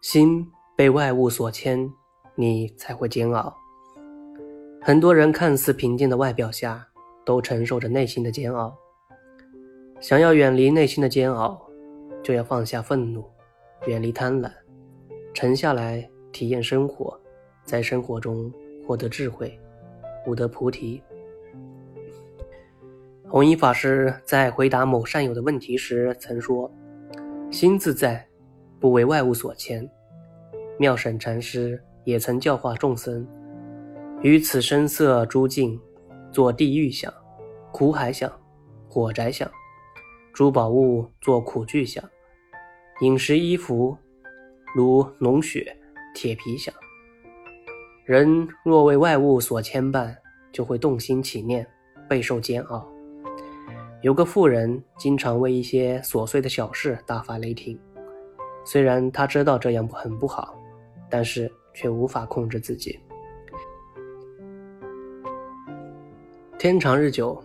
心被外物所牵，你才会煎熬。很多人看似平静的外表下，都承受着内心的煎熬。想要远离内心的煎熬，就要放下愤怒，远离贪婪，沉下来体验生活，在生活中获得智慧，悟得菩提。弘一法师在回答某善友的问题时曾说：“心自在，不为外物所牵。”妙审禅师也曾教化众僧：“于此声色诸境，作地狱想、苦海想、火宅想；诸宝物作苦具想，饮食衣服如脓血、铁皮想。人若为外物所牵绊，就会动心起念，备受煎熬。”有个妇人经常为一些琐碎的小事大发雷霆，虽然他知道这样很不好，但是却无法控制自己。天长日久，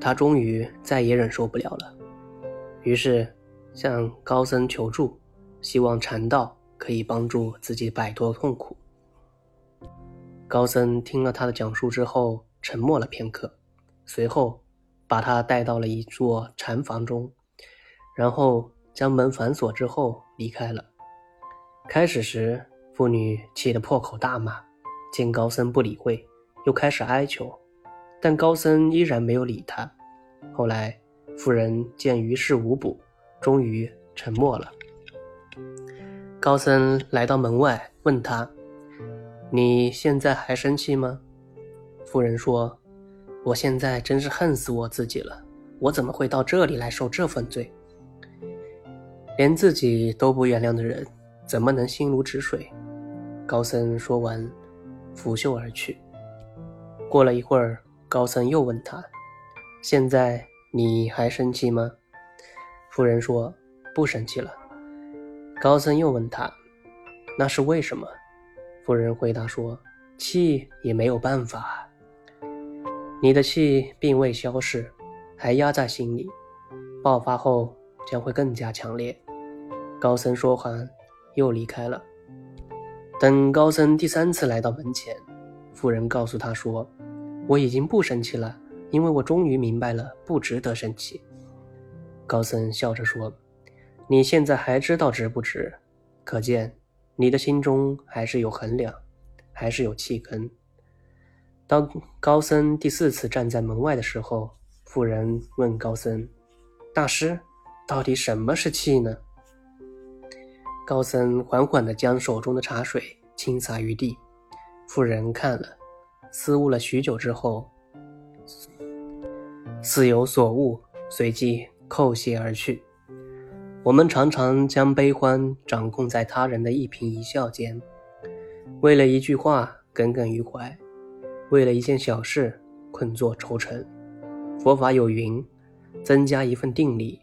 他终于再也忍受不了了，于是向高僧求助，希望禅道可以帮助自己摆脱痛苦。高僧听了他的讲述之后，沉默了片刻，随后。把他带到了一座禅房中，然后将门反锁之后离开了。开始时，妇女气得破口大骂，见高僧不理会，又开始哀求，但高僧依然没有理她。后来，妇人见于事无补，终于沉默了。高僧来到门外，问他：“你现在还生气吗？”妇人说。我现在真是恨死我自己了！我怎么会到这里来受这份罪？连自己都不原谅的人，怎么能心如止水？高僧说完，拂袖而去。过了一会儿，高僧又问他：“现在你还生气吗？”夫人说：“不生气了。”高僧又问他：“那是为什么？”夫人回答说：“气也没有办法。”你的气并未消逝，还压在心里，爆发后将会更加强烈。高僧说完，又离开了。等高僧第三次来到门前，妇人告诉他说：“我已经不生气了，因为我终于明白了，不值得生气。”高僧笑着说：“你现在还知道值不值？可见你的心中还是有衡量，还是有气根。”当高僧第四次站在门外的时候，妇人问高僧：“大师，到底什么是气呢？”高僧缓缓地将手中的茶水倾洒于地。妇人看了，思悟了许久之后，似有所悟，随即叩谢而去。我们常常将悲欢掌控在他人的一颦一笑间，为了一句话耿耿于怀。为了一件小事困作愁城，佛法有云：增加一份定力，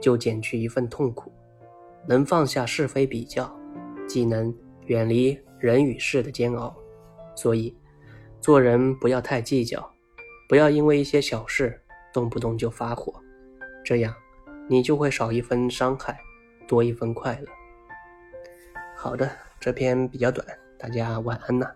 就减去一份痛苦。能放下是非比较，既能远离人与事的煎熬。所以，做人不要太计较，不要因为一些小事动不动就发火，这样你就会少一分伤害，多一分快乐。好的，这篇比较短，大家晚安呐。